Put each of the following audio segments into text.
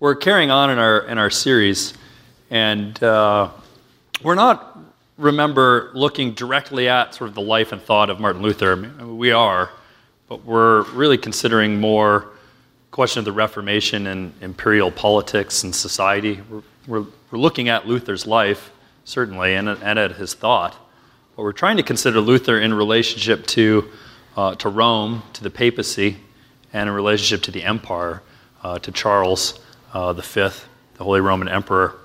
we're carrying on in our in our series, and uh, we're not remember looking directly at sort of the life and thought of Martin Luther. I mean, we are, but we're really considering more question of the Reformation and imperial politics and society. We're, we're, we're looking at Luther's life certainly and, and at his thought, but we're trying to consider Luther in relationship to uh, to Rome, to the papacy, and in relationship to the empire, uh, to Charles uh, V, the Holy Roman Emperor.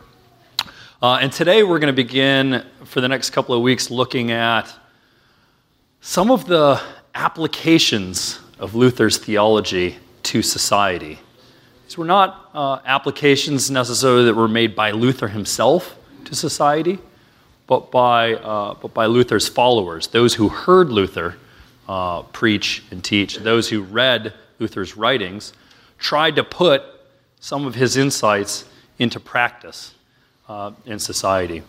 Uh, and today we're going to begin for the next couple of weeks looking at some of the applications of Luther's theology to society. These were not uh, applications necessarily that were made by Luther himself to society, but by, uh, but by Luther's followers, those who heard Luther uh, preach and teach, those who read Luther's writings, tried to put some of his insights into practice uh, in society.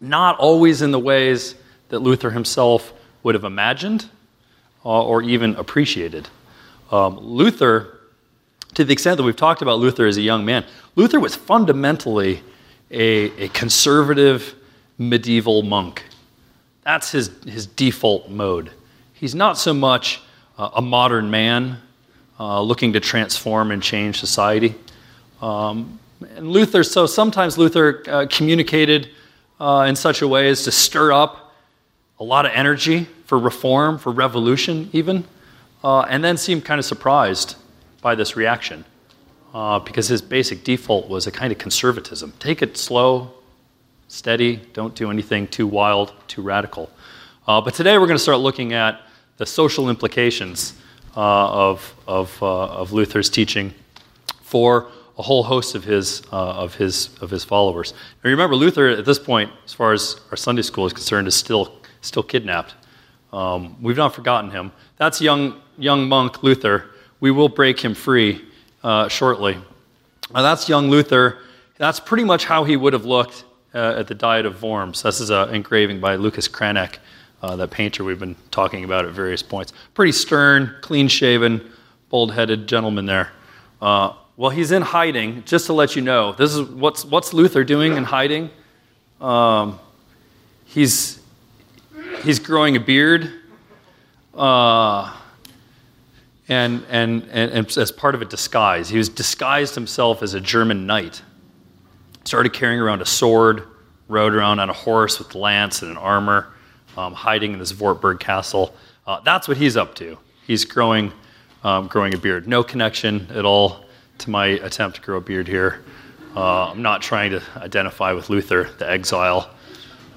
Not always in the ways that Luther himself would have imagined uh, or even appreciated. Um, Luther, to the extent that we've talked about Luther as a young man, Luther was fundamentally a, a conservative medieval monk. That's his, his default mode. He's not so much uh, a modern man uh, looking to transform and change society. Um, and Luther, so sometimes Luther uh, communicated uh, in such a way as to stir up a lot of energy for reform, for revolution, even, uh, and then seemed kind of surprised by this reaction uh, because his basic default was a kind of conservatism. Take it slow, steady, don't do anything too wild, too radical. Uh, but today we're going to start looking at the social implications uh, of, of, of Luther's teaching for a whole host of his, uh, of his, of his followers. Now remember, Luther at this point, as far as our Sunday school is concerned, is still, still kidnapped. Um, we've not forgotten him. That's young, young monk Luther. We will break him free uh, shortly. Now, that's young Luther. That's pretty much how he would have looked uh, at the Diet of Worms. This is an engraving by Lucas Cranach, uh, that painter we've been talking about at various points. Pretty stern, clean shaven, bald headed gentleman there. Uh, well, he's in hiding, just to let you know. This is what's, what's Luther doing in hiding? Um, he's, he's growing a beard. Uh, and, and, and, and, as part of a disguise. He was disguised himself as a German knight. Started carrying around a sword, rode around on a horse with lance and an armor, um, hiding in this Wartburg castle. Uh, that's what he's up to. He's growing, um, growing a beard. No connection at all to my attempt to grow a beard here. Uh, I'm not trying to identify with Luther, the exile.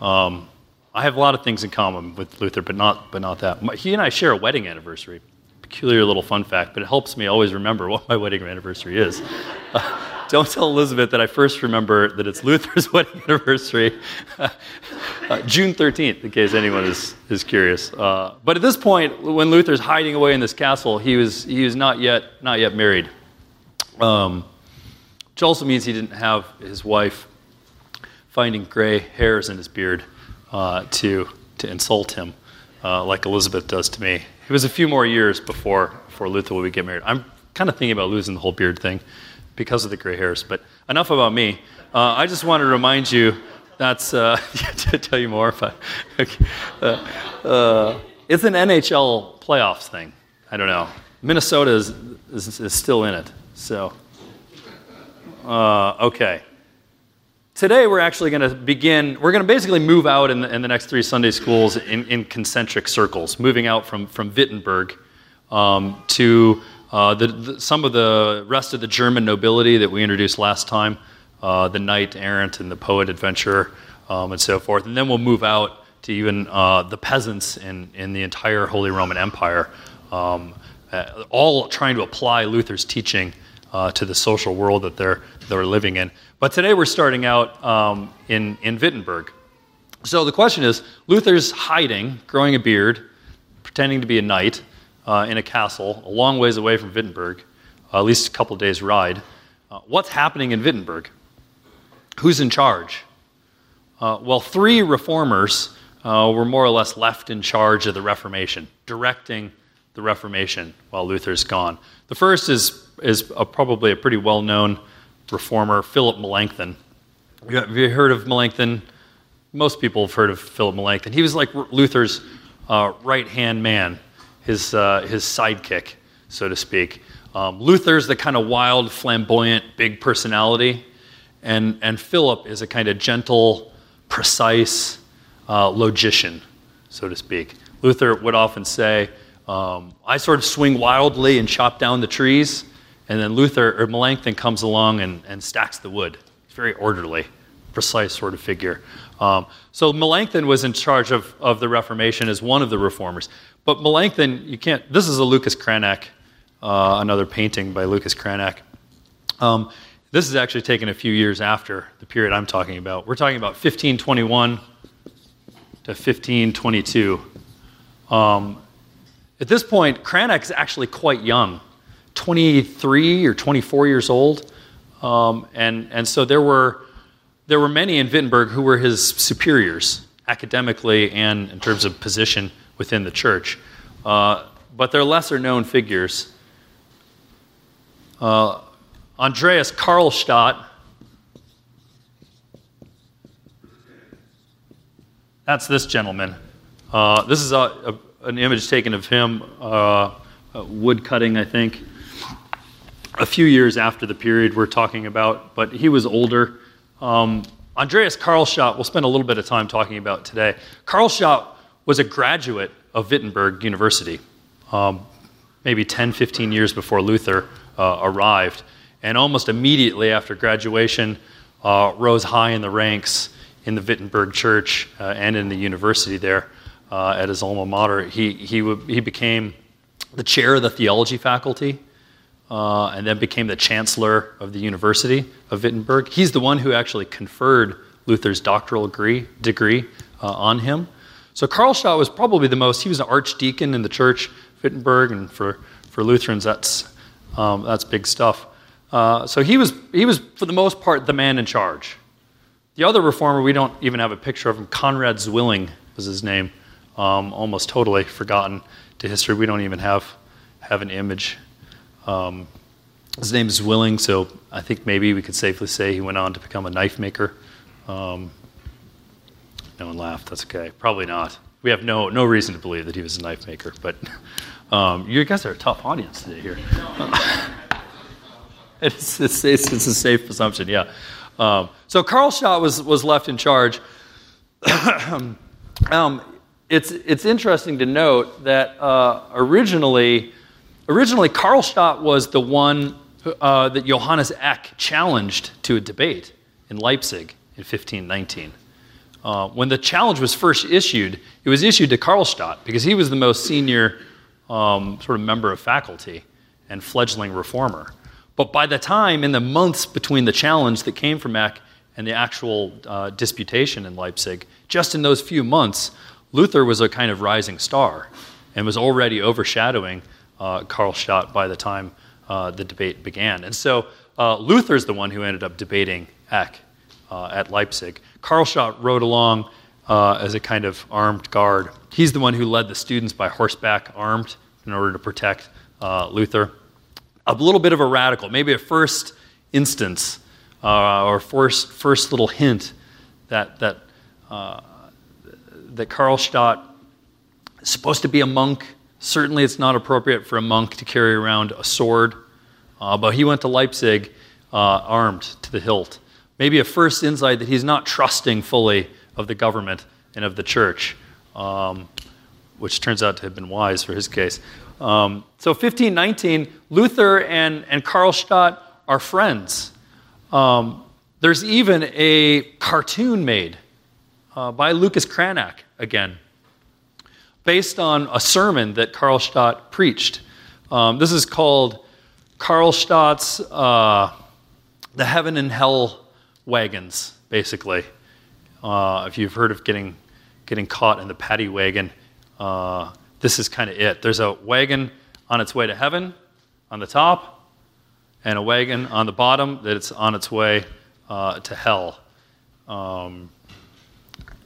Um, I have a lot of things in common with Luther, but not, but not that. He and I share a wedding anniversary peculiar little fun fact, but it helps me always remember what my wedding anniversary is. Uh, don't tell Elizabeth that I first remember that it's Luther's wedding anniversary, uh, June 13th, in case anyone is, is curious. Uh, but at this point, when Luther's hiding away in this castle, he was, he was not, yet, not yet married. Um, which also means he didn't have his wife finding gray hairs in his beard uh, to, to insult him, uh, like Elizabeth does to me. It was a few more years before, before Luther would get married. I'm kind of thinking about losing the whole beard thing because of the gray hairs. But enough about me. Uh, I just want to remind you that's, uh, to tell you more, but uh, uh, it's an NHL playoffs thing. I don't know. Minnesota is, is, is still in it. So, uh, okay. Today, we're actually going to begin, we're going to basically move out in the, in the next three Sunday schools in, in, concentric circles, moving out from, from Wittenberg um, to uh, the, the, some of the rest of the German nobility that we introduced last time uh, the knight errant and the poet adventurer, um, and so forth. And then we'll move out to even uh, the peasants in, in the entire Holy Roman Empire, um, uh, all trying to apply Luther's teaching uh, to the social world that they're, they're living in. But today we're starting out um, in, in Wittenberg. So the question is Luther's hiding, growing a beard, pretending to be a knight uh, in a castle a long ways away from Wittenberg, uh, at least a couple days' ride. Uh, what's happening in Wittenberg? Who's in charge? Uh, well, three reformers uh, were more or less left in charge of the Reformation, directing the Reformation while Luther's gone. The first is, is a, probably a pretty well known reformer, Philip Melanchthon. Have you heard of Melanchthon? Most people have heard of Philip Melanchthon. He was like Luther's uh, right hand man, his, uh, his sidekick, so to speak. Um, Luther's the kind of wild, flamboyant, big personality, and, and Philip is a kind of gentle, precise uh, logician, so to speak. Luther would often say, um, I sort of swing wildly and chop down the trees, and then Luther or Melanchthon comes along and, and stacks the wood. It's very orderly, precise sort of figure. Um, so Melanchthon was in charge of, of the Reformation as one of the reformers. But Melanchthon, you can't, this is a Lucas Cranach, uh, another painting by Lucas Cranach. Um, this is actually taken a few years after the period I'm talking about. We're talking about 1521 to 1522. Um, at this point, Cranach is actually quite young, 23 or 24 years old. Um, and, and so there were, there were many in Wittenberg who were his superiors, academically and in terms of position within the church. Uh, but they're lesser known figures. Uh, Andreas Karlstadt, that's this gentleman. Uh, this is a, a an image taken of him, uh, uh, wood cutting, I think, a few years after the period we're talking about, but he was older. Um, Andreas Karlstadt, we'll spend a little bit of time talking about today. Karlstadt was a graduate of Wittenberg University, um, maybe 10, 15 years before Luther uh, arrived. And almost immediately after graduation, uh, rose high in the ranks in the Wittenberg church uh, and in the university there uh, at his alma mater. He, he, he became the chair of the theology faculty uh, and then became the chancellor of the University of Wittenberg. He's the one who actually conferred Luther's doctoral degree, degree uh, on him. So Karlstadt was probably the most, he was an archdeacon in the church, Wittenberg, and for, for Lutherans, that's, um, that's big stuff. Uh, so he was, he was, for the most part, the man in charge. The other reformer, we don't even have a picture of him, Conrad Zwilling was his name um, almost totally forgotten to history. We don't even have have an image. Um, his name is Zwilling, so I think maybe we could safely say he went on to become a knife maker. Um, no one laughed. That's okay. Probably not. We have no no reason to believe that he was a knife maker. But um, you guys are a tough audience today here. it's, it's, it's, it's, a safe assumption, yeah. Um, so Karlstadt was was left in charge. um, it's, it's interesting to note that uh, originally, originally Karlstadt was the one uh, that Johannes Eck challenged to a debate in Leipzig in 1519. Uh, when the challenge was first issued, it was issued to Karlstadt because he was the most senior um, sort of member of faculty and fledgling reformer. But by the time, in the months between the challenge that came from Eck and the actual uh, disputation in Leipzig, just in those few months, Luther was a kind of rising star and was already overshadowing uh, Karlstadt by the time uh, the debate began. And so uh, Luther's the one who ended up debating Eck at Leipzig. Karlstadt rode along as a kind of armed guard. He's the one who led the students by horseback, armed, in order to protect Luther. A little bit of a radical, maybe a first instance or first, first little hint that, that that Karlstadt is supposed to be a monk. Certainly, it's not appropriate for a monk to carry around a sword, uh, but he went to Leipzig uh, armed to the hilt. Maybe a first insight that he's not trusting fully of the government and of the church, um, which turns out to have been wise for his case. Um, so, 1519, Luther and, and Karlstadt are friends. Um, there's even a cartoon made uh, by Lucas Cranach again, based on a sermon that Karlstadt preached. Um, this is called Karlstadt's uh, The Heaven and Hell Wagons, basically. Uh, if you've heard of getting, getting caught in the paddy wagon, uh, this is kind of it. There's a wagon on its way to heaven on the top, and a wagon on the bottom that it's on its way uh, to hell. Um,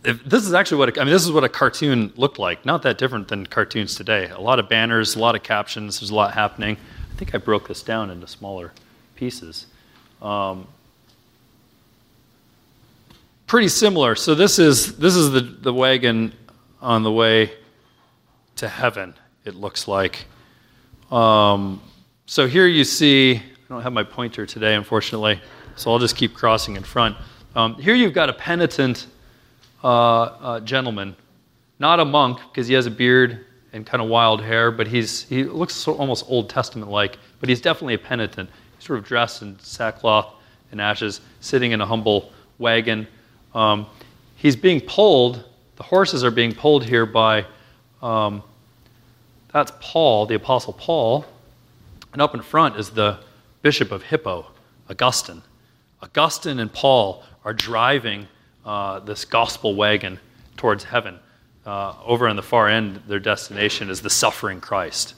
if, this is actually what a, I mean. This is what a cartoon looked like. Not that different than cartoons today. A lot of banners, a lot of captions. There's a lot happening. I think I broke this down into smaller pieces. Um, pretty similar. So this is this is the, the wagon on the way to heaven. It looks like. Um, so here you see. I don't have my pointer today, unfortunately, so I'll just keep crossing in front. Um, here you've got a penitent uh, uh, gentleman, not a monk because he has a beard and kind of wild hair, but he's he looks so, almost Old Testament like. But he's definitely a penitent. He's sort of dressed in sackcloth and ashes, sitting in a humble wagon. Um, he's being pulled. The horses are being pulled here by. Um, that's Paul, the Apostle Paul, and up in front is the Bishop of Hippo, Augustine. Augustine and Paul are driving uh, this gospel wagon towards heaven. Uh, over on the far end, their destination is the suffering Christ.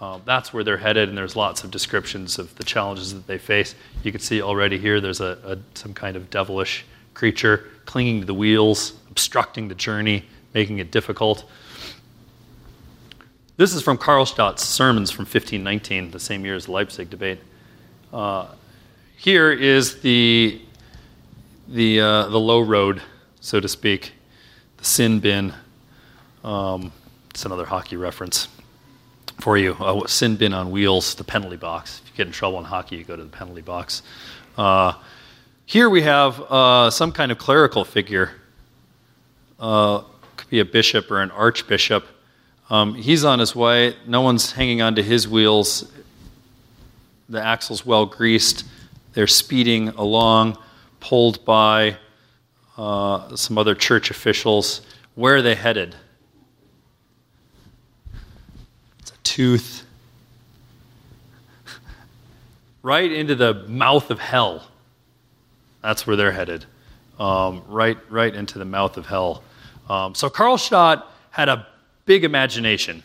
Uh, that's where they're headed, and there's lots of descriptions of the challenges that they face. You can see already here there's a, a, some kind of devilish creature clinging to the wheels, obstructing the journey, making it difficult. This is from Karlstadt's sermons from 1519, the same year as the Leipzig debate. Uh, here is the, the, uh, the low road, so to speak, the sin bin. Um, it's another hockey reference for you. Uh, sin bin on wheels, the penalty box. If you get in trouble in hockey, you go to the penalty box. Uh, here we have uh, some kind of clerical figure. Uh, could be a bishop or an archbishop. Um, he's on his way. No one's hanging onto his wheels. The axle's well greased. They're speeding along, pulled by uh, some other church officials. Where are they headed? It's a tooth. right into the mouth of hell. That's where they're headed. Um, right, right into the mouth of hell. Um, so Karlstadt had a big imagination,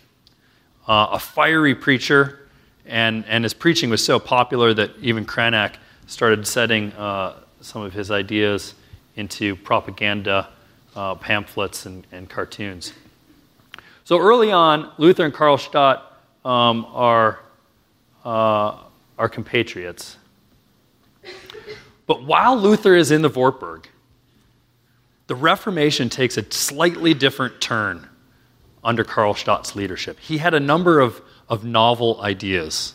uh, a fiery preacher, and, and his preaching was so popular that even Cranach started setting uh, some of his ideas into propaganda uh, pamphlets and, and, cartoons. So early on, Luther and Karlstadt um, are, uh, are compatriots. But while Luther is in the Wartburg, the Reformation takes a slightly different turn under Karlstadt's leadership. He had a number of, of novel ideas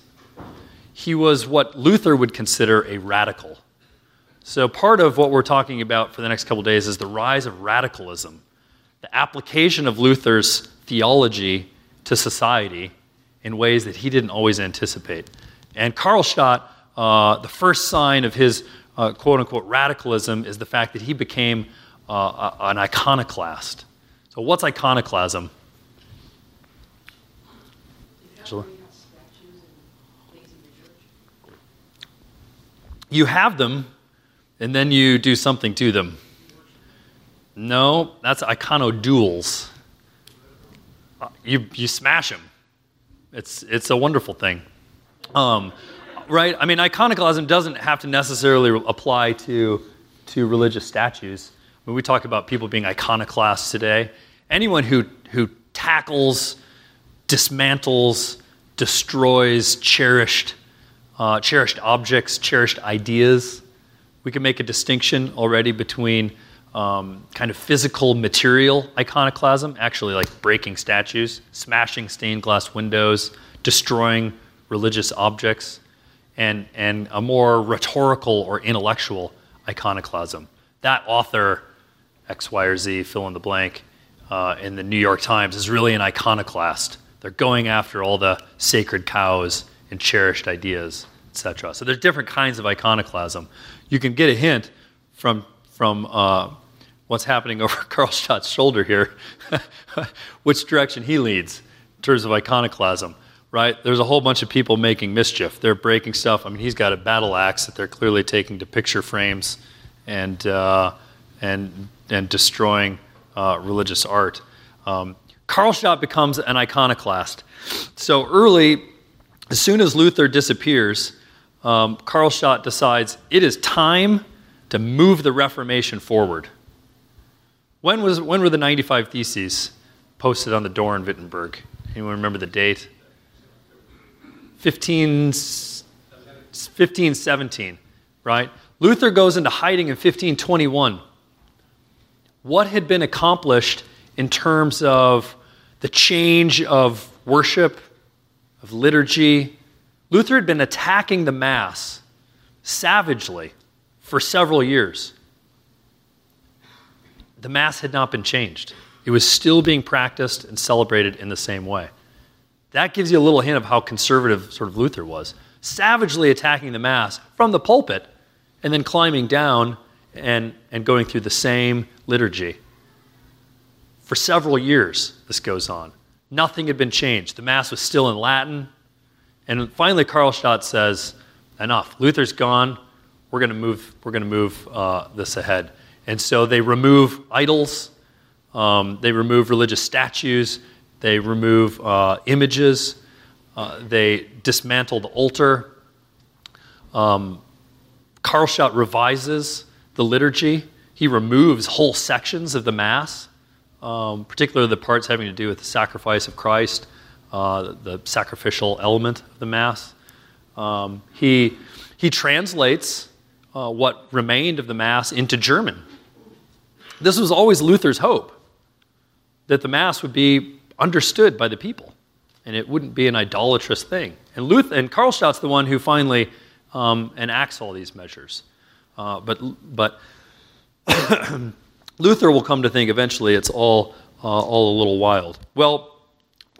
he was what Luther would consider a radical. So, part of what we're talking about for the next couple days is the rise of radicalism, the application of Luther's theology to society in ways that he didn't always anticipate. And Karlstadt, uh, the first sign of his uh, quote unquote radicalism is the fact that he became uh, an iconoclast. So, what's iconoclasm? You have them and then you do something to them. No, that's iconodules. Uh, you, you smash them. It's, it's a wonderful thing. Um, right? I mean, iconoclasm doesn't have to necessarily apply to, to religious statues. When we talk about people being iconoclasts today, anyone who, who tackles, dismantles, destroys cherished uh, cherished objects, cherished ideas. We can make a distinction already between um, kind of physical material iconoclasm, actually like breaking statues, smashing stained glass windows, destroying religious objects, and, and a more rhetorical or intellectual iconoclasm. That author, X, Y, or Z, fill in the blank, uh, in the New York Times is really an iconoclast. They're going after all the sacred cows and cherished ideas, etc. So there's different kinds of iconoclasm. You can get a hint from from uh, what's happening over Karlstadt's shoulder here, which direction he leads in terms of iconoclasm. Right? There's a whole bunch of people making mischief. They're breaking stuff. I mean, he's got a battle axe that they're clearly taking to picture frames and uh, and and destroying uh, religious art. Um, Karlstadt becomes an iconoclast. So early as soon as Luther disappears, um, Karlstadt decides it is time to move the Reformation forward. When, was, when were the 95 Theses posted on the door in Wittenberg? Anyone remember the date? 15, 1517. right? Luther goes into hiding in 1521. What had been accomplished in terms of the change of worship, of liturgy? Luther had been attacking the Mass savagely for several years. The Mass had not been changed, it was still being practiced and celebrated in the same way. That gives you a little hint of how conservative sort of Luther was. Savagely attacking the Mass from the pulpit and then climbing down and, and going through the same liturgy. For several years, this goes on. Nothing had been changed. The Mass was still in Latin. And finally, Karlstadt says, Enough. Luther's gone. We're going to move, we're going to move uh, this ahead. And so they remove idols, um, they remove religious statues, they remove uh, images, uh, they dismantle the altar. Um, Karlstadt revises the liturgy. He removes whole sections of the Mass, um, particularly the parts having to do with the sacrifice of Christ, uh, the sacrificial element of the Mass. Um, he, he translates uh, what remained of the Mass into German. This was always Luther's hope that the Mass would be understood by the people and it wouldn't be an idolatrous thing. And, Luther, and Karlstadt's the one who finally um, enacts all these measures. Uh, but but Luther will come to think eventually it's all, uh, all a little wild. Well,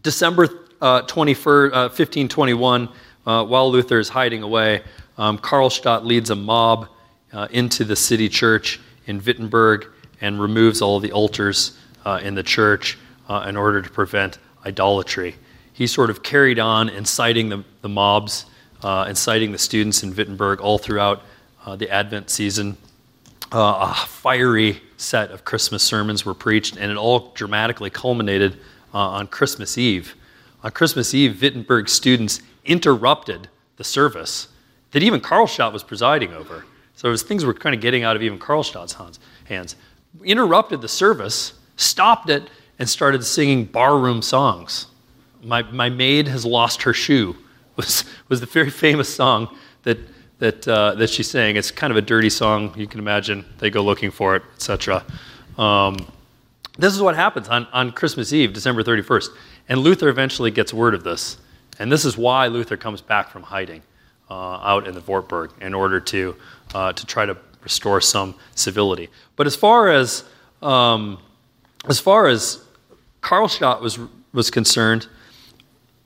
December uh, 21st, 1521, uh, uh, while Luther is hiding away, um, Karlstadt leads a mob uh, into the city church in Wittenberg and removes all the altars in the church in order to prevent idolatry. He sort of carried on inciting the, the mobs, inciting the students in Wittenberg all throughout uh, the Advent season. Uh, a fiery set of Christmas sermons were preached, and it all dramatically culminated uh, on Christmas Eve. On Christmas Eve, Wittenberg students interrupted the service that even Karlstadt was presiding over. So things were kind of getting out of even Karlstadt's hands. Interrupted the service, stopped it, and started singing barroom songs. My, my maid has lost her shoe was, was the very famous song that that, uh, that she's saying. It's kind of a dirty song, you can imagine. They go looking for it, etc. Um, this is what happens on, on Christmas Eve, December 31st. And Luther eventually gets word of this. And this is why Luther comes back from hiding uh, out in the Wartburg in order to, uh, to try to restore some civility. But as far as, um, as, far as Karlstadt was, was concerned,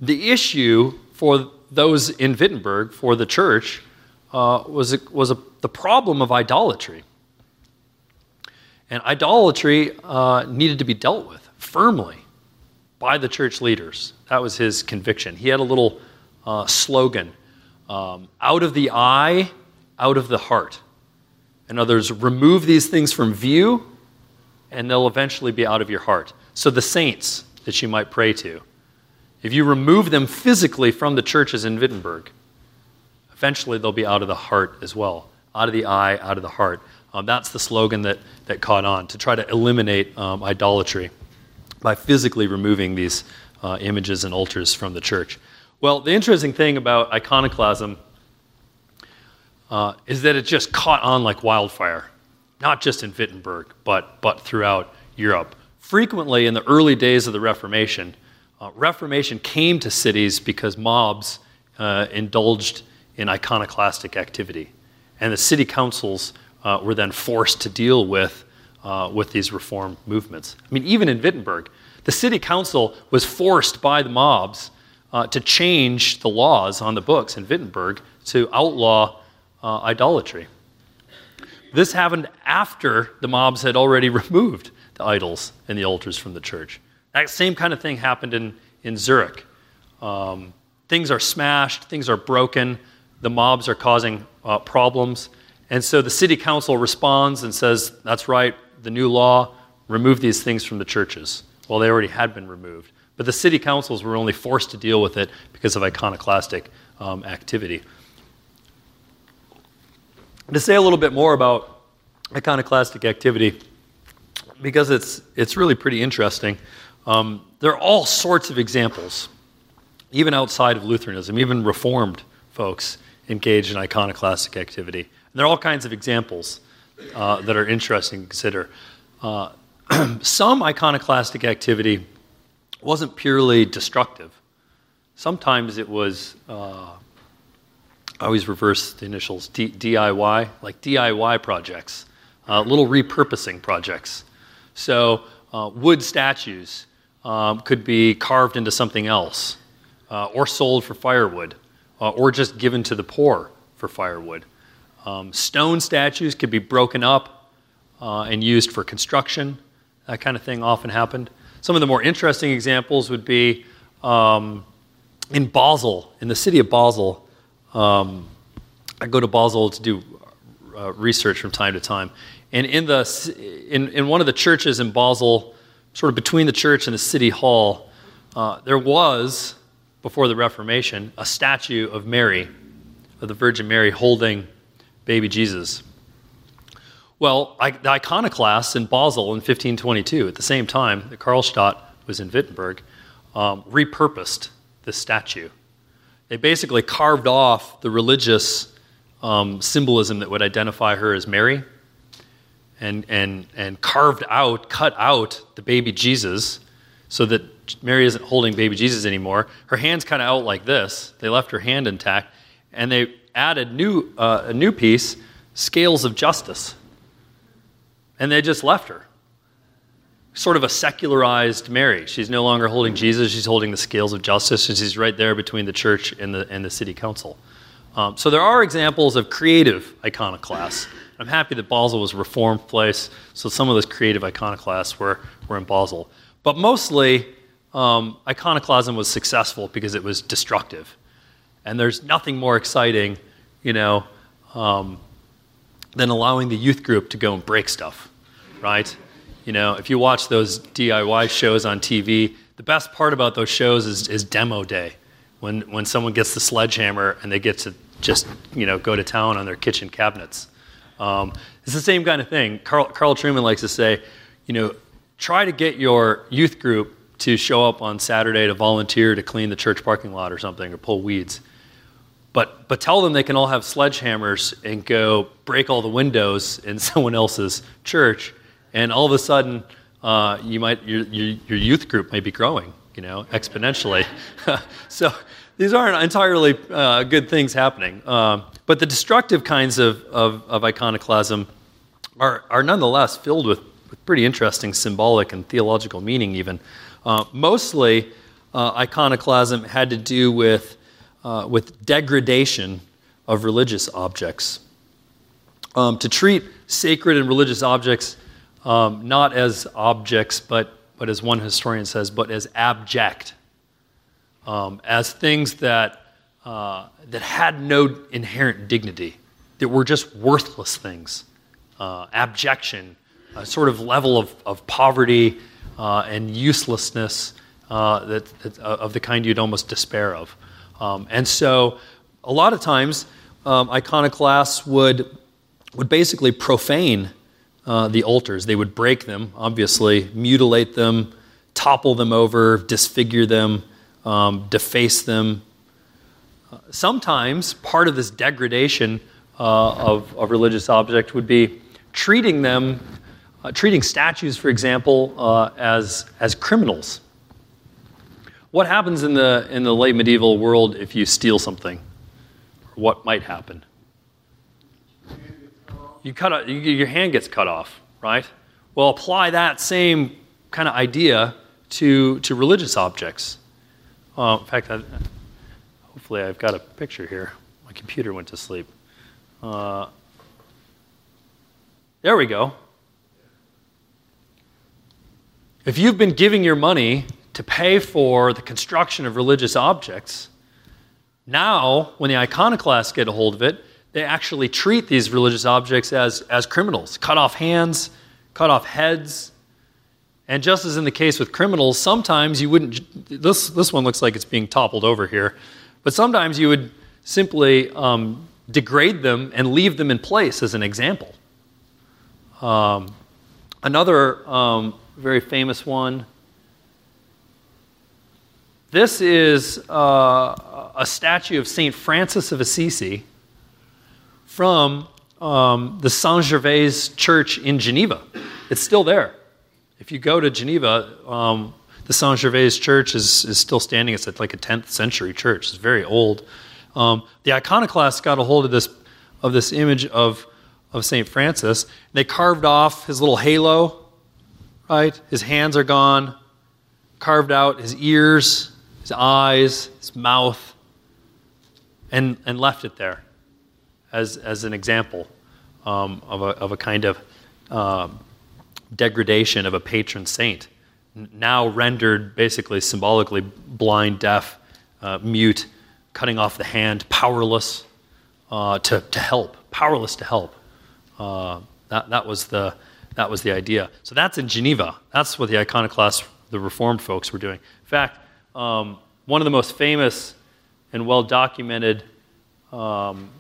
the issue for those in Wittenberg, for the church, uh, was, a, was a, the problem of idolatry. And idolatry uh, needed to be dealt with firmly by the church leaders. That was his conviction. He had a little uh, slogan um, out of the eye, out of the heart. In others, remove these things from view, and they'll eventually be out of your heart. So, the saints that you might pray to, if you remove them physically from the churches in Wittenberg, eventually they'll be out of the heart as well. Out of the eye, out of the heart. Um, that's the slogan that, that caught on to try to eliminate um, idolatry by physically removing these uh, images and altars from the church. Well, the interesting thing about iconoclasm uh, is that it just caught on like wildfire, not just in Wittenberg, but, but throughout Europe. Frequently, in the early days of the Reformation, uh, Reformation came to cities because mobs uh, indulged in iconoclastic activity. And the city councils uh, were then forced to deal with, uh, with these reform movements. I mean, even in Wittenberg, the city council was forced by the mobs uh, to change the laws on the books in Wittenberg to outlaw uh, idolatry. This happened after the mobs had already removed the idols and the altars from the church. That same kind of thing happened in, in Zurich. Um, things are smashed, things are broken, the mobs are causing uh, problems. And so the city council responds and says, That's right, the new law, remove these things from the churches. Well, they already had been removed. But the city councils were only forced to deal with it because of iconoclastic um, activity. To say a little bit more about iconoclastic activity, because it's, it's really pretty interesting, um, there are all sorts of examples, even outside of Lutheranism, even Reformed folks, engaged in iconoclastic activity. There are all kinds of examples uh, that are interesting to consider. Uh, some iconoclastic activity wasn't purely destructive. Sometimes it was, uh, I always reverse the initials, D- DIY, like DIY projects, uh, little repurposing projects. So, uh, wood statues um, could be carved into something else, uh, or sold for firewood, or just given to the poor for firewood. Um, stone statues could be broken up uh, and used for construction. That kind of thing often happened. Some of the more interesting examples would be um, in Basel, in the city of Basel. Um, I go to Basel to do uh, research from time to time. And in, the, in, in one of the churches in Basel, sort of between the church and the city hall, uh, there was, before the Reformation, a statue of Mary, of the Virgin Mary holding baby Jesus. Well, I, the iconoclasts in Basel in 1522, at the same time that Karlstadt was in Wittenberg, um, repurposed this statue. They basically carved off the religious um, symbolism that would identify her as Mary and, and, and carved out, cut out the baby Jesus so that Mary isn't holding baby Jesus anymore. Her hand's kind of out like this. They left her hand intact, and they added new, uh, a new piece, scales of justice. And they just left her. Sort of a secularized Mary. She's no longer holding Jesus, she's holding the scales of justice, and she's right there between the church and the, and the city council. Um, so there are examples of creative iconoclasts. I'm happy that Basel was a reformed place, so some of those creative iconoclasts were, were in Basel. But mostly, um, iconoclasm was successful because it was destructive. And there's nothing more exciting, you know, um, than allowing the youth group to go and break stuff, right? You know, if you watch those DIY shows on TV, the best part about those shows is, is demo day, when, when someone gets the sledgehammer and they get to just, you know, go to town on their kitchen cabinets. Um, it's the same kind of thing. Carl, Carl Trueman likes to say, you know, try to get your youth group to show up on Saturday to volunteer to clean the church parking lot or something or pull weeds. But, but tell them they can all have sledgehammers and go break all the windows in someone else's church, and all of a sudden, uh, you might, your, your, your youth group may be growing, you know, exponentially. so these aren't entirely uh, good things happening. Um, but the destructive kinds of, of, of iconoclasm are, are nonetheless filled with, with, pretty interesting symbolic and theological meaning, even. Uh, mostly, uh, iconoclasm had to do with, uh, with degradation of religious objects. Um, to treat sacred and religious objects um, not as objects, but, but as one historian says, but as abject, um, as things that uh, that had no inherent dignity, that were just worthless things. Uh, abjection, a sort of level of, of poverty uh, and uselessness uh, that, that uh, of the kind you'd almost despair of. Um, and so, a lot of times, um, iconoclasts would, would basically profane the altars. They would break them, obviously, mutilate them, topple them over, disfigure them, um, deface them, sometimes part of this degradation uh, of religious object would be treating them, uh, treating statues, for example, uh, as, as criminals. What happens in the, in the late medieval world if you steal something? What might happen? You cut your hand gets cut off, right? Well, apply that same kind of idea to, to religious objects. Uh, in fact, I, Hopefully, I've got a picture here. My computer went to sleep. Uh, there we go. If you've been giving your money to pay for the construction of religious objects, now, when the iconoclasts get a hold of it, they actually treat these religious objects as, as criminals cut off hands, cut off heads. And just as in the case with criminals, sometimes you wouldn't. This, this one looks like it's being toppled over here. But sometimes you would simply um, degrade them and leave them in place as an example. Um, another um, very famous one. This is uh, a statue of St. Francis of Assisi from um, the Saint Gervais Church in Geneva. It's still there. If you go to Geneva, um, the Saint Gervais Church is, is still standing. It's like a 10th century church. It's very old. Um, the iconoclasts got a hold of this, of this image of, of St. Francis. They carved off his little halo, right? His hands are gone, carved out his ears, his eyes, his mouth, and, and left it there as, as an example um, of, a, of a kind of uh, degradation of a patron saint, now rendered basically symbolically blind, deaf, uh, mute, cutting off the hand, powerless uh, to, to help, powerless to help. Uh, that, that, was the, that was the idea. So that's in Geneva. That's what the iconoclasts, the Reformed folks, were doing. In fact, um, one of the most famous and well documented um,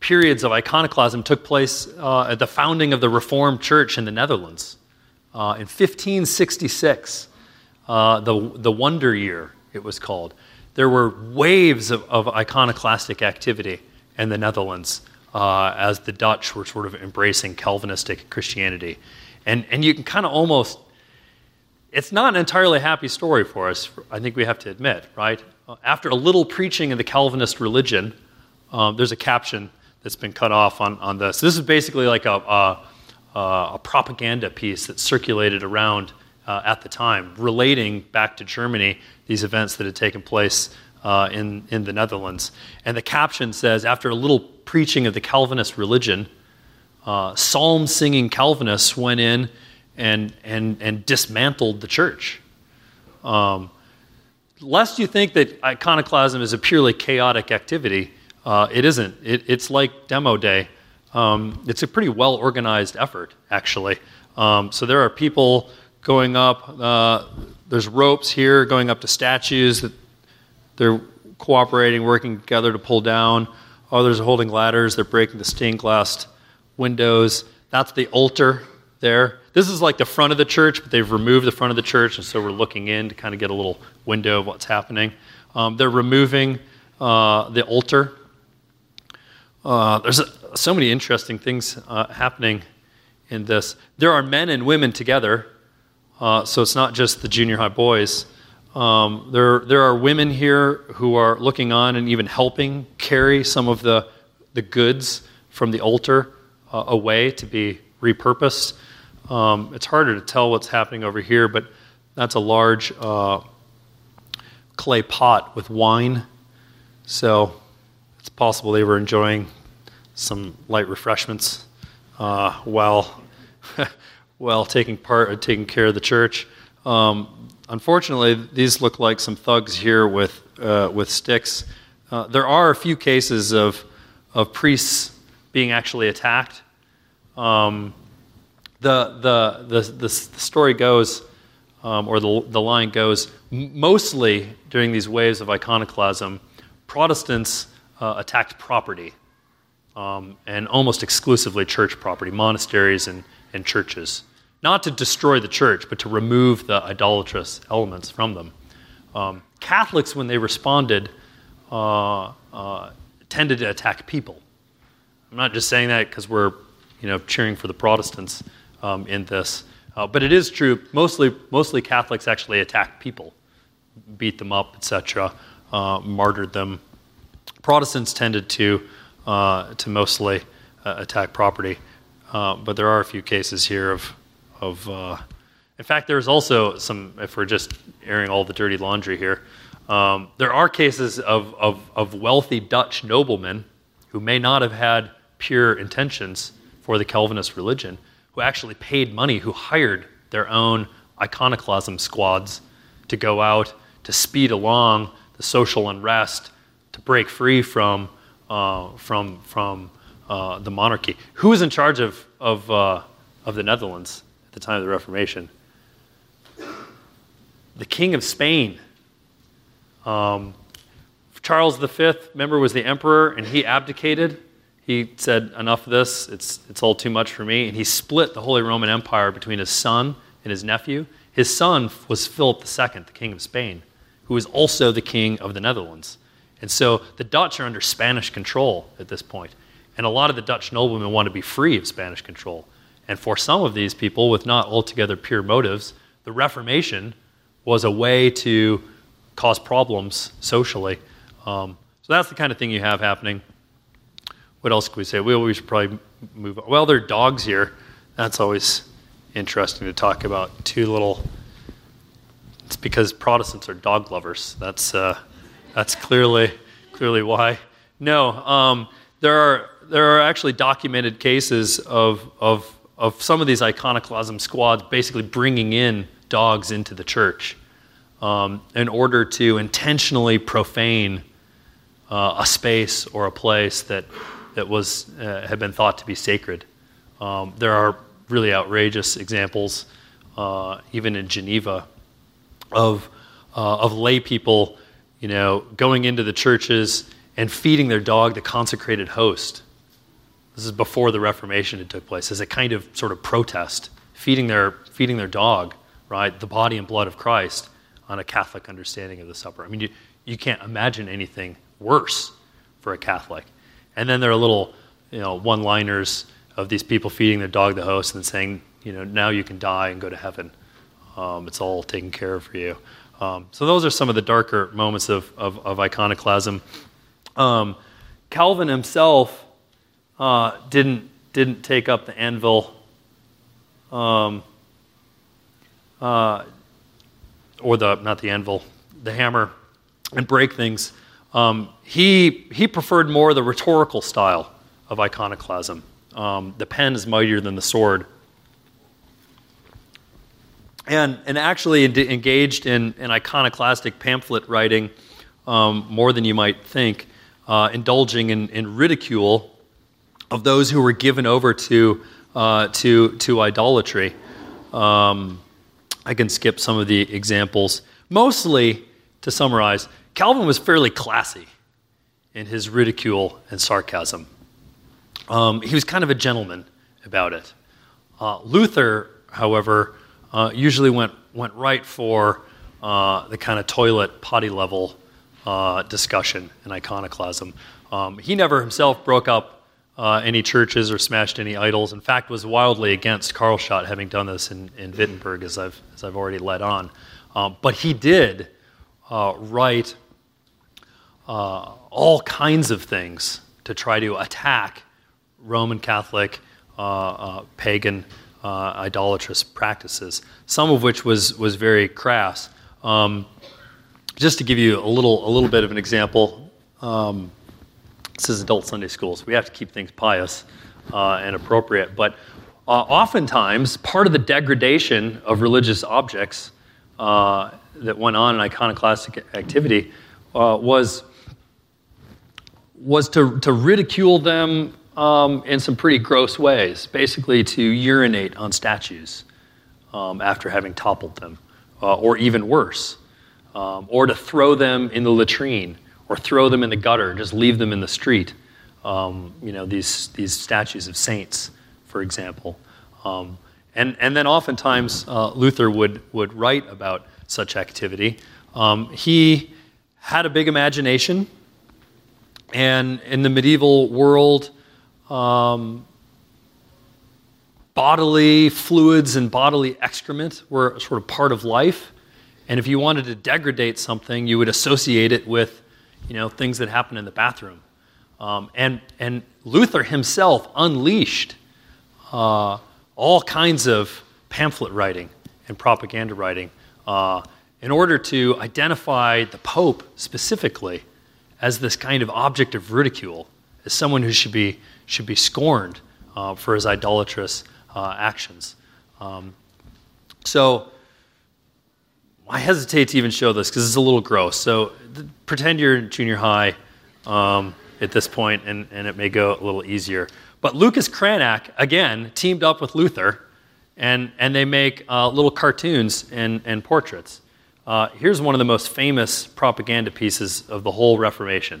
periods of iconoclasm took place uh, at the founding of the Reformed Church in the Netherlands. Uh, in 1566, uh, the, the Wonder Year, it was called, there were waves of, of iconoclastic activity in the Netherlands uh, as the Dutch were sort of embracing Calvinistic Christianity. And, and you can kind of almost, it's not an entirely happy story for us, I think we have to admit, right? After a little preaching in the Calvinist religion, um, there's a caption that's been cut off on, on this. This is basically like a, a, a propaganda piece that circulated around uh, at the time, relating back to Germany these events that had taken place uh, in, in the Netherlands. And the caption says After a little preaching of the Calvinist religion, uh, psalm singing Calvinists went in and, and, and dismantled the church. Um, lest you think that iconoclasm is a purely chaotic activity, uh, it isn't. It, it's like demo day. Um, it's a pretty well organized effort, actually. Um, so there are people going up. Uh, there's ropes here going up to statues that they're cooperating, working together to pull down. Others are holding ladders. They're breaking the stained glass windows. That's the altar there. This is like the front of the church, but they've removed the front of the church, and so we're looking in to kind of get a little window of what's happening. Um, they're removing uh, the altar uh, there's a, so many interesting things uh, happening in this. There are men and women together, uh, so it's not just the junior high boys. Um, there, there are women here who are looking on and even helping carry some of the, the goods from the altar uh, away to be repurposed. Um, it's harder to tell what's happening over here, but that's a large uh, clay pot with wine. So it's possible they were enjoying some light refreshments uh, while while taking part, uh, taking care of the church. Um, unfortunately, these look like some thugs here with uh, with sticks. Uh, there are a few cases of of priests being actually attacked. Um, the, the, the, the, story goes, um, or the, the line goes, mostly during these waves of iconoclasm, Protestants uh, attacked property, um, and almost exclusively church property, monasteries and, and churches. Not to destroy the church, but to remove the idolatrous elements from them. Um, Catholics, when they responded, uh, uh, tended to attack people. I'm not just saying that because we're you know, cheering for the Protestants um, in this. Uh, but it is true, mostly, mostly Catholics actually attacked people, beat them up, etc., uh, martyred them, Protestants tended to, uh, to mostly uh, attack property, uh, but there are a few cases here of, of uh, in fact, there's also some, if we're just airing all the dirty laundry here, um, there are cases of, of, of wealthy Dutch noblemen who may not have had pure intentions for the Calvinist religion, who actually paid money, who hired their own iconoclasm squads to go out to speed along the social unrest to break free from, uh, from, from uh, the monarchy. Who was in charge of, of, uh, of the Netherlands at the time of the Reformation? The King of Spain. Um, Charles V, remember, was the emperor, and he abdicated. He said, Enough of this, it's, it's all too much for me. And he split the Holy Roman Empire between his son and his nephew. His son was Philip II, the King of Spain, who was also the King of the Netherlands. And so the Dutch are under Spanish control at this point. And a lot of the Dutch noblemen want to be free of Spanish control. And for some of these people, with not altogether pure motives, the Reformation was a way to cause problems socially. Um, so that's the kind of thing you have happening. What else can we say? We, should probably move. Well, there are dogs here. That's always interesting to talk about. Two little. It's because Protestants are dog lovers. That's, uh, that's clearly, clearly why. No, um, there, are, there are actually documented cases of, of, of some of these iconoclasm squads basically bringing in dogs into the church um, in order to intentionally profane uh, a space or a place that, that was, uh, had been thought to be sacred. Um, there are really outrageous examples, uh, even in Geneva, of, uh, of lay people you know, going into the churches and feeding their dog the consecrated host. This is before the Reformation had took place, as a kind of sort of protest, feeding their, feeding their dog, right, the body and blood of Christ on a Catholic understanding of the supper. I mean, you, you can't imagine anything worse for a Catholic. And then there are little, you know, one-liners of these people feeding their dog the host and saying, you know, now you can die and go to heaven. Um, it's all taken care of for you. Um, so those are some of the darker moments of, of, of iconoclasm. Um, Calvin himself uh, didn't, didn't take up the anvil um, uh, or the, not the anvil, the hammer and break things. Um, he, he preferred more the rhetorical style of iconoclasm. Um, the pen is mightier than the sword and, and actually engaged in, in iconoclastic pamphlet writing um, more than you might think, uh, indulging in, in, ridicule of those who were given over to, uh, to, to idolatry. Um, I can skip some of the examples. Mostly, to summarize, Calvin was fairly classy in his ridicule and sarcasm. Um, he was kind of a gentleman about it. Uh, Luther, however, uh, usually went, went right for uh, the kind of toilet potty level uh, discussion and iconoclasm. Um, he never himself broke up uh, any churches or smashed any idols. In fact, was wildly against Karlstadt having done this in, in Wittenberg, as I've, as I've already led on. Um, but he did uh, write uh, all kinds of things to try to attack Roman Catholic, pagan uh, idolatrous practices, some of which was, was very crass. Um, just to give you a little, a little bit of an example, um, this is adult Sunday schools. We have to keep things pious uh, and appropriate. But uh, oftentimes, part of the degradation of religious objects uh, that went on in iconoclastic activity uh, was, was to, to ridicule them um, in some pretty gross ways, basically to urinate on statues um, after having toppled them, uh, or even worse, um, or to throw them in the latrine, or throw them in the gutter, just leave them in the street. Um, you know, these, these statues of saints, for example. Um, and, and then oftentimes uh, Luther would, would write about such activity. Um, he had a big imagination, and in the medieval world, um, bodily fluids and bodily excrement were sort of part of life. And if you wanted to degrade something, you would associate it with, you know, things that happen in the bathroom. Um, and, and Luther himself unleashed uh, all kinds of pamphlet writing and propaganda writing uh, in order to identify the Pope specifically as this kind of object of ridicule, as someone who should be should be scorned uh, for his idolatrous uh, actions. Um, so I hesitate to even show this because it's a little gross. So th- pretend you're in junior high um, at this point, and, and it may go a little easier. But Lucas Cranach, again, teamed up with Luther, and, and they make uh, little cartoons and, and portraits. Uh, here's one of the most famous propaganda pieces of the whole Reformation,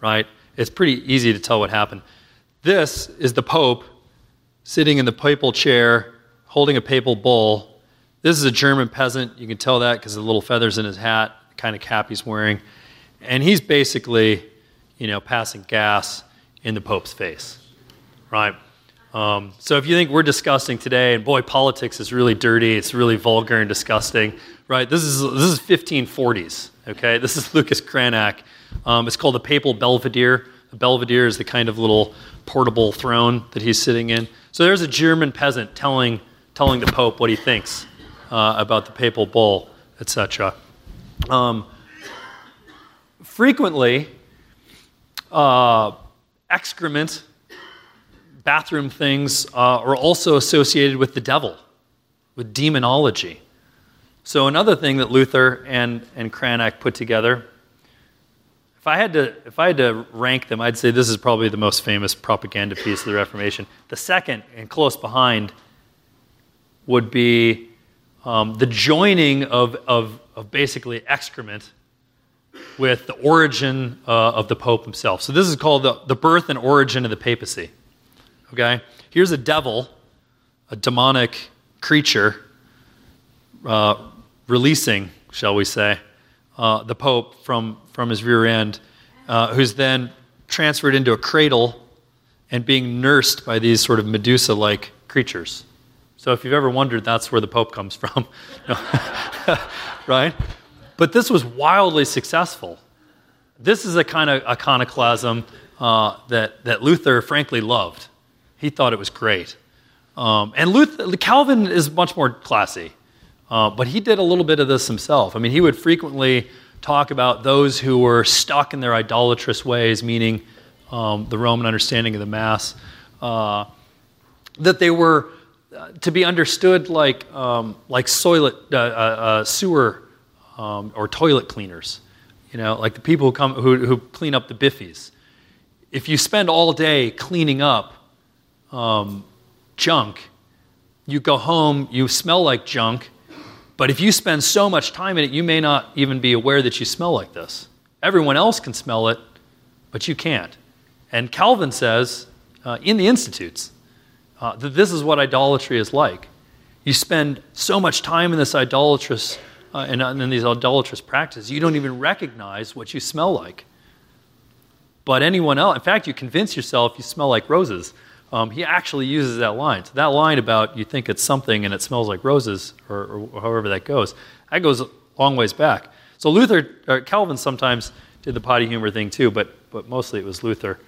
right? It's pretty easy to tell what happened. This is the Pope sitting in the papal chair holding a papal bull. This is a German peasant. You can tell that because of the little feathers in his hat, the kind of cap he's wearing. and he's basically, you know, passing gas in the Pope's face, right? Um, so if you think we're disgusting today, and boy, politics is really dirty, it's really vulgar and disgusting, right? This is this is 1540s. Okay, this is Lucas Cranach. Um, it's called the Papal Belvedere. The Belvedere is the kind of little portable throne that he's sitting in. So there's a German peasant telling telling the Pope what he thinks uh, about the papal bull, etc. Um, frequently, uh, excrement, bathroom things uh, are also associated with the devil, with demonology. So, another thing that Luther and, and Cranach put together, if I, had to, if I had to rank them, I'd say this is probably the most famous propaganda piece of the Reformation. The second, and close behind, would be um, the joining of, of, of basically excrement with the origin uh, of the Pope himself. So, this is called the, the birth and origin of the papacy. Okay? Here's a devil, a demonic creature, uh, releasing, shall we say, uh, the Pope from, from his rear end, uh, who's then transferred into a cradle and being nursed by these sort of Medusa like creatures. So, if you've ever wondered, that's where the Pope comes from. right? But this was wildly successful. This is a kind of iconoclasm uh, that, that Luther frankly loved. He thought it was great. Um, and Luther, Calvin is much more classy, uh, but he did a little bit of this himself. I mean, he would frequently talk about those who were stuck in their idolatrous ways, meaning um, the Roman understanding of the Mass, uh, that they were uh, to be understood like, um, like soilet, uh, uh, sewer um, or toilet cleaners, you know, like the people who, come, who, who clean up the biffies. If you spend all day cleaning up um, junk, you go home, you smell like junk, but if you spend so much time in it, you may not even be aware that you smell like this. Everyone else can smell it, but you can't. And Calvin says uh, in the Institutes uh, that this is what idolatry is like. You spend so much time in this idolatrous uh, and, and in these idolatrous practices, you don't even recognize what you smell like. But anyone else, in fact, you convince yourself you smell like roses. Um, he actually uses that line. So that line about you think it's something and it smells like roses, or, or however that goes, that goes a long ways back. So Luther, or Calvin sometimes did the potty humor thing too, but, but mostly it was Luther.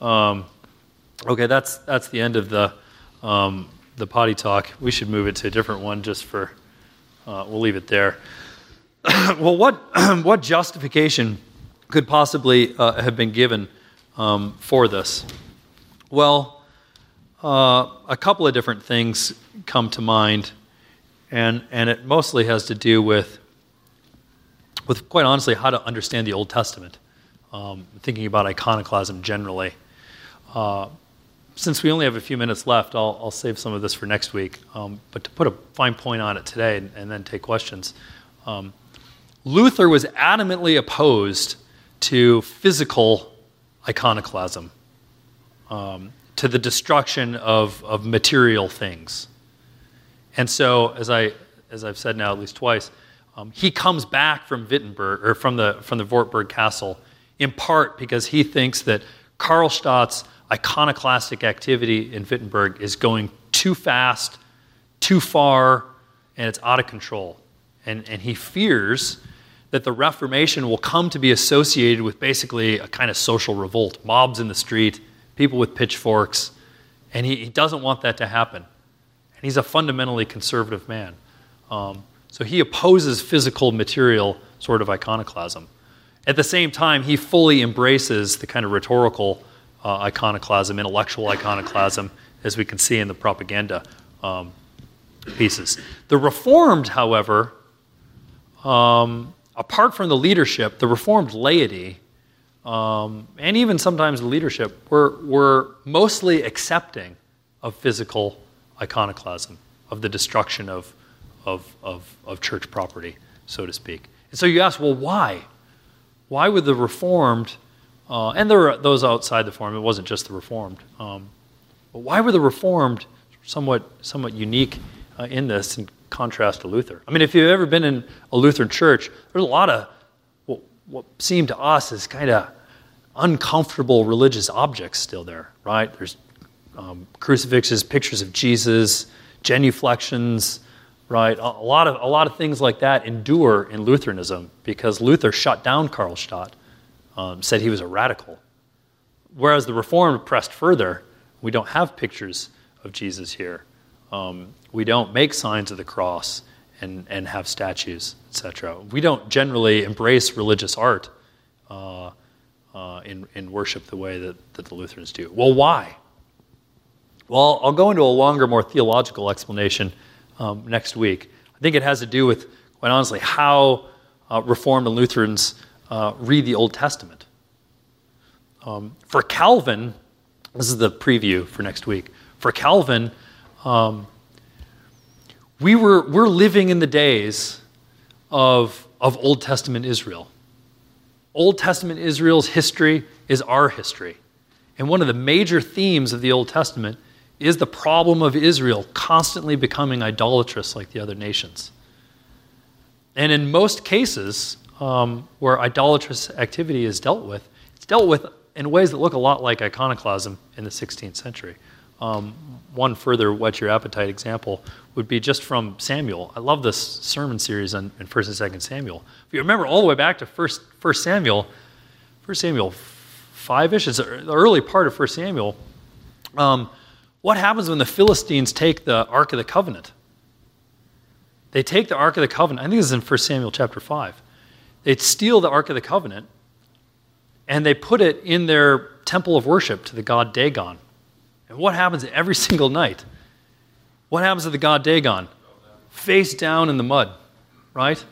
Um, okay, that's, that's the end of the, um, the potty talk. We should move it to a different one just for uh, we'll leave it there. well, what, what justification could possibly uh, have been given um, for this? Well, uh, a couple of different things come to mind, and, and it mostly has to do with, with, quite honestly, how to understand the Old Testament, um, thinking about iconoclasm generally. Uh, since we only have a few minutes left, I'll, I'll save some of this for next week. Um, but to put a fine point on it today and, and then take questions, um, Luther was adamantly opposed to physical iconoclasm, um, to the destruction of, of material things. And so, as, I, as I've said now at least twice, um, he comes back from Wittenberg, or from the, from the Wartburg Castle, in part because he thinks that Karlstadt's iconoclastic activity in Wittenberg is going too fast, too far, and it's out of control. And, and he fears that the Reformation will come to be associated with basically a kind of social revolt, mobs in the street, people with pitchforks, and he, he doesn't want that to happen. And he's a fundamentally conservative man. Um, so he opposes physical, material sort of iconoclasm. At the same time, he fully embraces the kind of rhetorical uh, iconoclasm, intellectual iconoclasm, as we can see in the propaganda um, pieces. The Reformed, however, um, apart from the leadership, the Reformed laity, um, and even sometimes the leadership, were, were mostly accepting of physical iconoclasm, of the destruction of, of, of, of church property, so to speak. And so you ask, well, why? Why would the Reformed uh, and there were those outside the Reformed. It wasn't just the Reformed. Um, but why were the Reformed somewhat, somewhat unique uh, in this in contrast to Luther? I mean, if you've ever been in a Lutheran church, there's a lot of, what seem to us as kind of uncomfortable religious objects still there, right? There's um, crucifixes, pictures of Jesus, genuflections, right? A, a, lot of, a lot of things like that endure in Lutheranism because Luther shut down Karlstadt, um, said he was a radical. Whereas the Reformed pressed further, we don't have pictures of Jesus here. Um, we don't make signs of the cross and, and have statues, etc. We don't generally embrace religious art uh, uh, in, in worship the way that, that the Lutherans do. Well, why? Well, I'll go into a longer, more theological explanation um, next week. I think it has to do with, quite honestly, how uh, Reformed and Lutherans uh, read the Old Testament. Um, for Calvin, this is the preview for next week. For Calvin, um, we were, we're living in the days of, of Old Testament Israel. Old Testament Israel's history is our history. And one of the major themes of the Old Testament is the problem of Israel constantly becoming idolatrous like the other nations. And in most cases um, where idolatrous activity is dealt with, it's dealt with in ways that look a lot like iconoclasm in the 16th century. Um, one further whet your appetite example would be just from Samuel. I love this sermon series on, in 1st and 2nd Samuel. If you remember all the way back to 1st, 1st Samuel, 1 Samuel 5-ish, it's the early part of 1 Samuel, um, what happens when the Philistines take the Ark of the Covenant? They take the Ark of the Covenant. I think this is in 1 Samuel chapter 5. They steal the Ark of the Covenant and they put it in their temple of worship to the god Dagon. And what happens every single night? What happens to the god Dagon? Face down in the mud, right?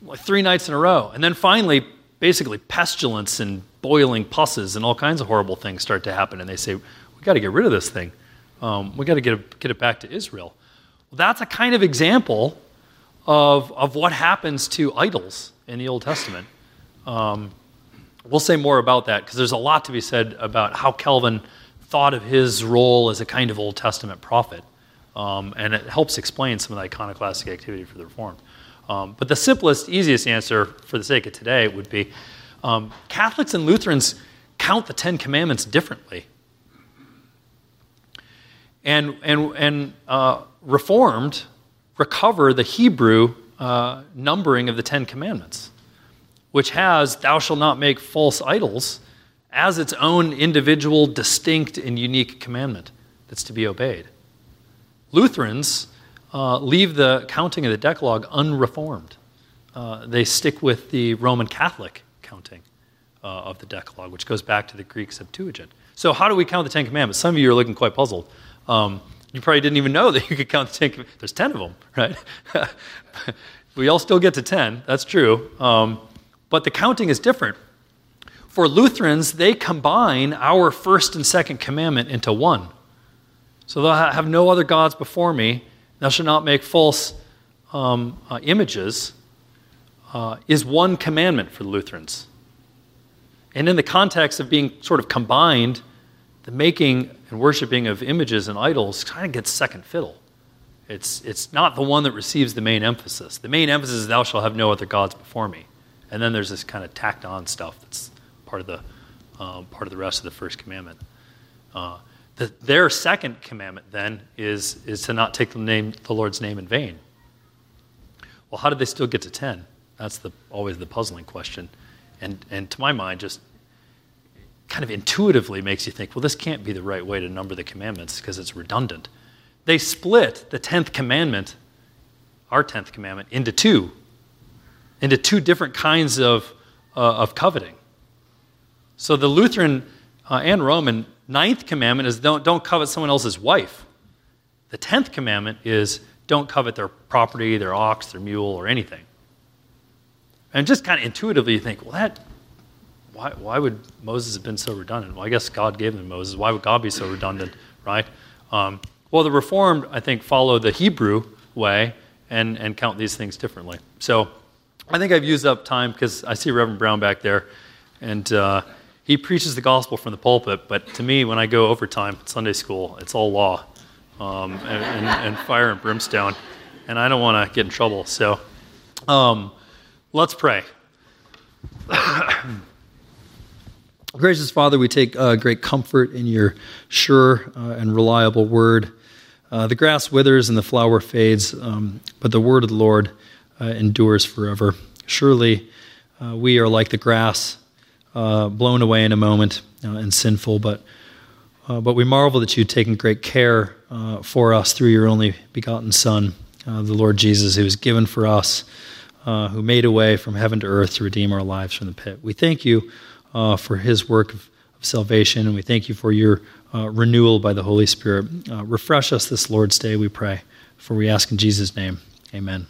Like three nights in a row. And then finally, basically, pestilence and boiling pusses and all kinds of horrible things start to happen. And they say, we got to get rid of this thing. Um, we got to get get it back to Israel. Well, that's a kind of example of, of what happens to idols in the Old Testament. Um, we'll say more about that because there's a lot to be said about how Calvin thought of his role as a kind of Old Testament prophet. Um, and it helps explain some of the iconoclastic activity for the Reformed. Um, but the simplest, easiest answer for the sake of today would be um, Catholics and Lutherans count the Ten Commandments differently. And, and, and uh, Reformed recover the Hebrew uh, numbering of the Ten Commandments, which has, Thou shalt not make false idols, as its own individual, distinct, and unique commandment that's to be obeyed. Lutherans uh, leave the counting of the Decalogue unreformed. Uh, they stick with the Roman Catholic counting uh, of the Decalogue, which goes back to the Greek Septuagint. So, how do we count the Ten Commandments? Some of you are looking quite puzzled. Um, you probably didn't even know that you could count the Ten Commandments. There's 10 of them, right? we all still get to 10, that's true. Um, but the counting is different. For Lutherans, they combine our first and second commandment into one. So they'll have no other gods before me. Thou shalt not make false um, uh, images, uh, is one commandment for the Lutherans. And in the context of being sort of combined, the making and worshiping of images and idols kind of gets second fiddle. It's, it's not the one that receives the main emphasis. The main emphasis is, Thou shalt have no other gods before me. And then there's this kind of tacked on stuff that's part of the, um, part of the rest of the first commandment. Uh, the, their second commandment then is, is to not take the, name, the Lord's name in vain. Well, how did they still get to 10? That's the, always the puzzling question. And, and to my mind, just kind of intuitively makes you think, well, this can't be the right way to number the commandments because it's redundant. They split the 10th commandment, our 10th commandment, into two, into two different kinds of, uh, of coveting. So the Lutheran uh, and Roman ninth commandment is don't, don't covet someone else's wife. The tenth commandment is don't covet their property, their ox, their mule, or anything. And just kind of intuitively you think, well, that, why, why would Moses have been so redundant? Well, I guess God gave them Moses. Why would God be so redundant, right? Um, well, the Reformed, I think, follow the Hebrew way and, and count these things differently. So I think I've used up time because I see Reverend Brown back there. And uh, he preaches the gospel from the pulpit, but to me, when I go overtime at Sunday school, it's all law um, and, and, and, fire and brimstone, and I don't want to get in trouble. So um, let's pray. Gracious Father, we take uh, great comfort in your sure uh, and reliable word. Uh, the grass withers and the flower fades, um, but the word of the Lord uh, endures forever. Surely uh, we are like the grass, uh, blown away in a moment and sinful, but, but we marvel that you've taken great care for us through your only begotten Son, the Lord Jesus, who was given for us, who made a way from heaven to earth to redeem our lives from the pit. We thank you uh, for his work of, of, salvation, and we thank you for your uh, renewal by the Holy Spirit. Uh, refresh us this Lord's Day, we pray, for we ask in Jesus' name. Amen.